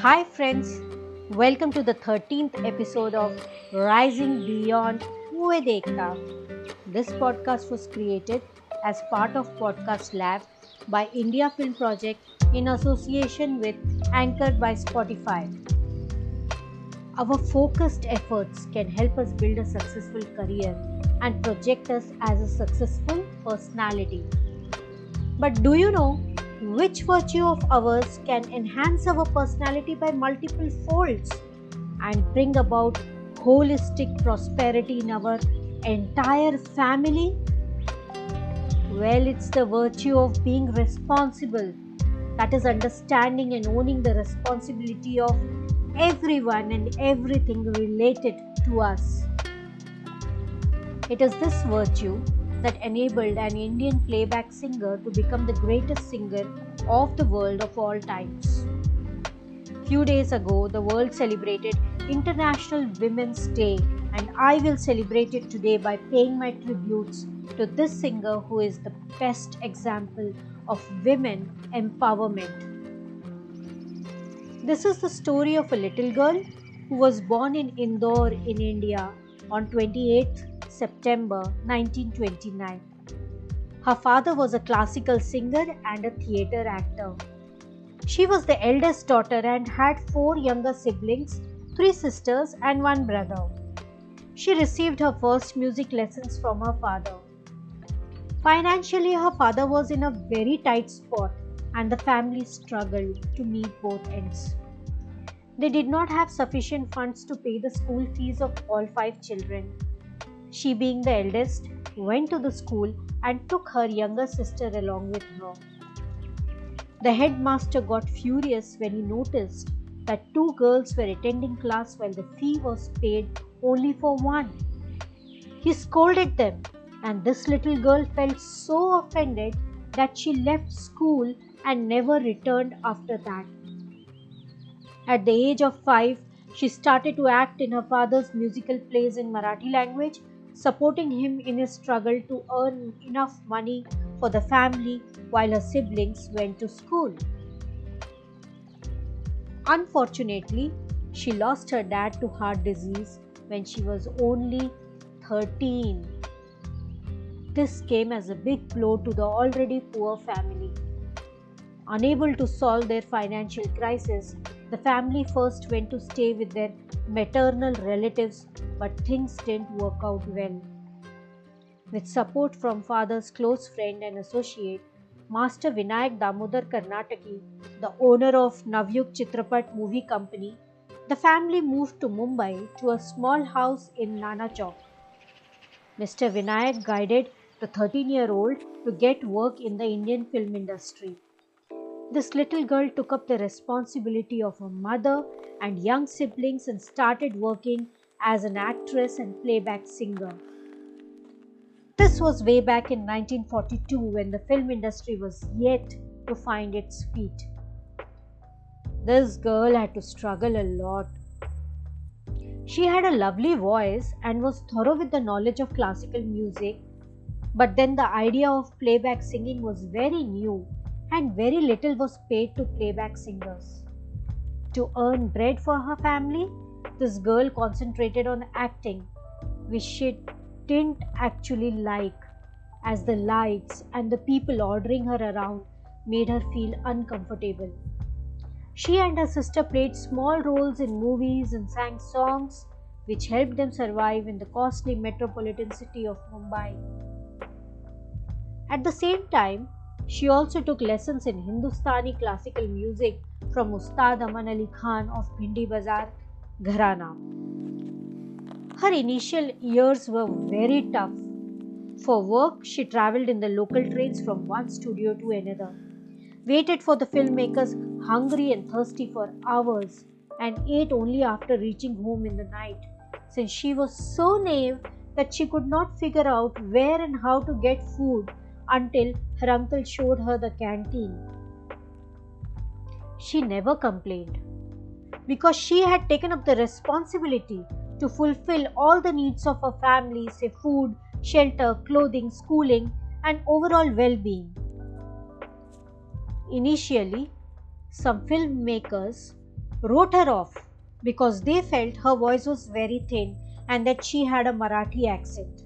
Hi, friends. Welcome to the 13th episode of Rising Beyond with Ekta. This podcast was created as part of Podcast Lab by India Film Project in association with Anchored by Spotify. Our focused efforts can help us build a successful career and project us as a successful personality. But do you know which virtue of ours can enhance our personality by multiple folds and bring about holistic prosperity in our entire family? Well, it's the virtue of being responsible. That is understanding and owning the responsibility of everyone and everything related to us. It is this virtue that enabled an Indian playback singer to become the greatest singer of the world of all times. Few days ago, the world celebrated International Women's Day, and I will celebrate it today by paying my tributes to this singer who is the best example of women empowerment. This is the story of a little girl who was born in Indore in India on 28th September 1929. Her father was a classical singer and a theatre actor. She was the eldest daughter and had four younger siblings, three sisters, and one brother. She received her first music lessons from her father. Financially, her father was in a very tight spot and the family struggled to meet both ends. They did not have sufficient funds to pay the school fees of all five children. She, being the eldest, went to the school and took her younger sister along with her. The headmaster got furious when he noticed that two girls were attending class while the fee was paid only for one. He scolded them, and this little girl felt so offended that she left school and never returned after that. At the age of five, she started to act in her father's musical plays in Marathi language supporting him in his struggle to earn enough money for the family while her siblings went to school. Unfortunately, she lost her dad to heart disease when she was only 13. This came as a big blow to the already poor family. Unable to solve their financial crisis, the family first went to stay with their maternal relatives, but things didn't work out well. With support from father's close friend and associate, Master Vinayak Damodar Karnataki, the owner of Navyug Chitrapat movie company, the family moved to Mumbai to a small house in Nana Chowk. Mr. Vinayak guided the 13 year old to get work in the Indian film industry. This little girl took up the responsibility of her mother and young siblings and started working as an actress and playback singer. This was way back in 1942 when the film industry was yet to find its feet. This girl had to struggle a lot. She had a lovely voice and was thorough with the knowledge of classical music, but then the idea of playback singing was very new and very little was paid to playback singers. To earn bread for her family, this girl concentrated on acting, which she didn't actually like, as the lights and the people ordering her around made her feel uncomfortable. She and her sister played small roles in movies and sang songs, which helped them survive in the costly metropolitan city of Mumbai. At the same time, she also took lessons in Hindustani classical music from Ustad Aman Ali Khan of Bhindi Bazar, Gharana. Her initial years were very tough. For work, she traveled in the local trains from one studio to another, waited for the filmmakers hungry and thirsty for hours, and ate only after reaching home in the night, since she was so naive that she could not figure out where and how to get food until her uncle showed her the canteen. She never complained because she had taken up the responsibility to fulfill all the needs of her family, say food, shelter, clothing, schooling, and overall well being. Initially, some filmmakers wrote her off because they felt her voice was very thin and that she had a Marathi accent.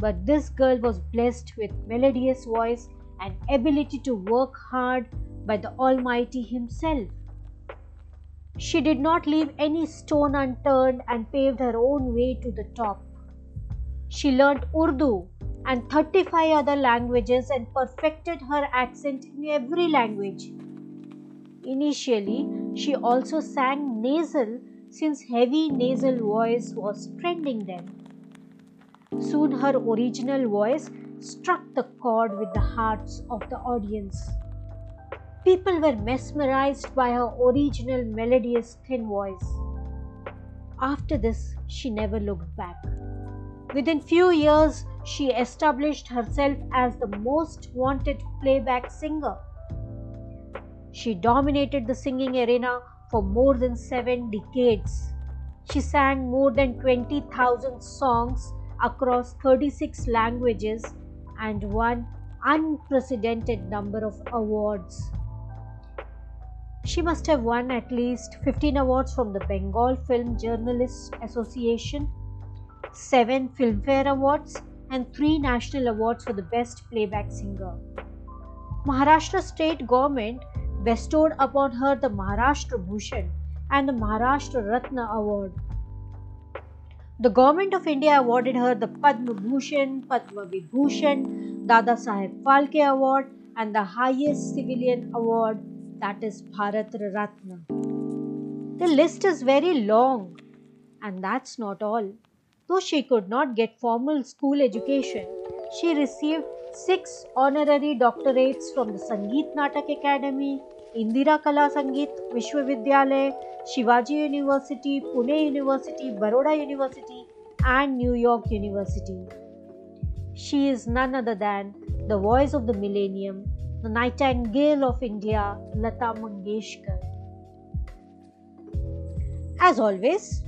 But this girl was blessed with melodious voice and ability to work hard by the Almighty Himself. She did not leave any stone unturned and paved her own way to the top. She learnt Urdu and 35 other languages and perfected her accent in every language. Initially, she also sang nasal since heavy nasal voice was trending then. Soon her original voice struck the chord with the hearts of the audience. People were mesmerized by her original melodious thin voice. After this, she never looked back. Within few years, she established herself as the most wanted playback singer. She dominated the singing arena for more than seven decades. She sang more than 20,000 songs across 36 languages and won unprecedented number of awards. She must have won at least 15 awards from the Bengal Film Journalists Association, 7 Filmfare Awards, and 3 national awards for the best playback singer. Maharashtra state government bestowed upon her the Maharashtra Bhushan and the Maharashtra Ratna Award. The Government of India awarded her the Padma Bhushan, Padma Vibhushan, Dada Saheb Phalke Award, and the highest civilian award, that is Bharat Ratna. The list is very long, and that's not all. Though she could not get formal school education, she received six honorary doctorates from the Sangeet Natak Academy, Indira Kala Sangeet Vishwavidyalaya, Shivaji University, Pune University, Baroda University, and New York University. She is none other than the voice of the millennium, the nightingale of India, Lata Mangeshkar. As always,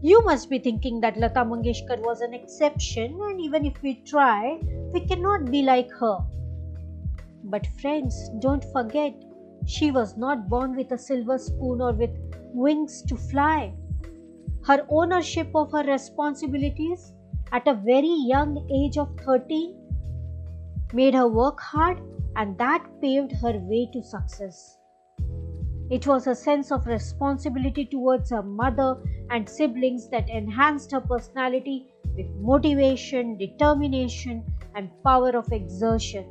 you must be thinking that Lata Mangeshkar was an exception, and even if we try, we cannot be like her. But, friends, don't forget, she was not born with a silver spoon or with wings to fly. Her ownership of her responsibilities at a very young age of 13 made her work hard, and that paved her way to success. It was a sense of responsibility towards her mother and siblings that enhanced her personality with motivation, determination, and power of exertion.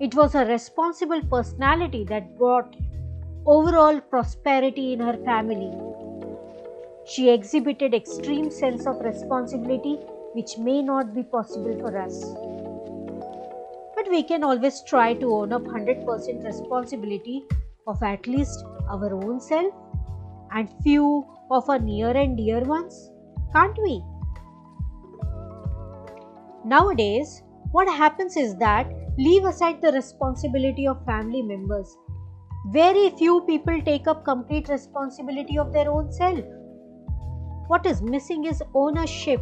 It was a responsible personality that brought overall prosperity in her family. She exhibited extreme sense of responsibility which may not be possible for us. But we can always try to own up 100% responsibility of at least our own self and few of our near and dear ones, can't we? Nowadays, what happens is that leave aside the responsibility of family members. Very few people take up complete responsibility of their own self. What is missing is ownership.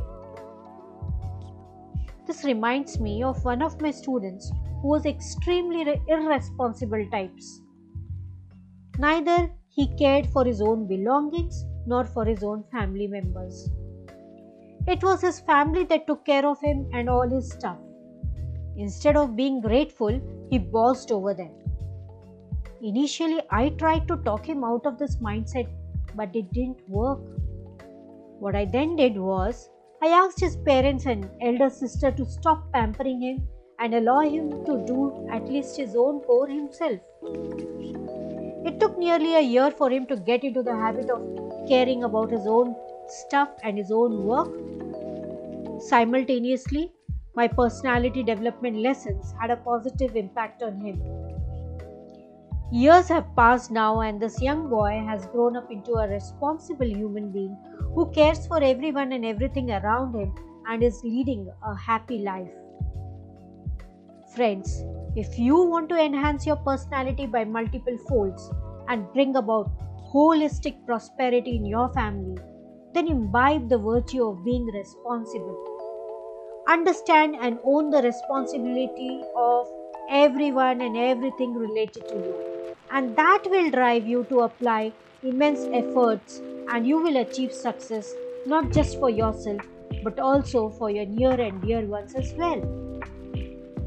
This reminds me of one of my students who was extremely irresponsible types. Neither he cared for his own belongings nor for his own family members. It was his family that took care of him and all his stuff. Instead of being grateful, he bossed over them. Initially, I tried to talk him out of this mindset, but it didn't work. What I then did was, I asked his parents and elder sister to stop pampering him and allow him to do at least his own core himself. It took nearly a year for him to get into the habit of caring about his own stuff and his own work. Simultaneously, my personality development lessons had a positive impact on him. Years have passed now, and this young boy has grown up into a responsible human being who cares for everyone and everything around him and is leading a happy life. Friends, if you want to enhance your personality by multiple folds and bring about holistic prosperity in your family, then imbibe the virtue of being responsible understand and own the responsibility of everyone and everything related to you. And that will drive you to apply immense efforts and you will achieve success not just for yourself but also for your near and dear ones as well.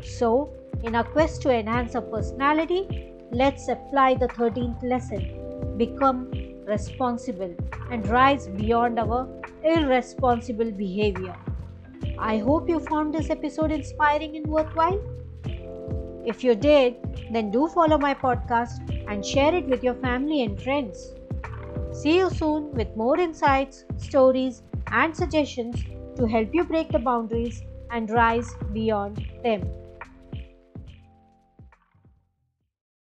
So, in our quest to enhance our personality, let's apply the 13th lesson become responsible and rise beyond our irresponsible behavior. I hope you found this episode inspiring and worthwhile. If you did, then do follow my podcast and share it with your family and friends. See you soon with more insights, stories, and suggestions to help you break the boundaries and rise beyond them.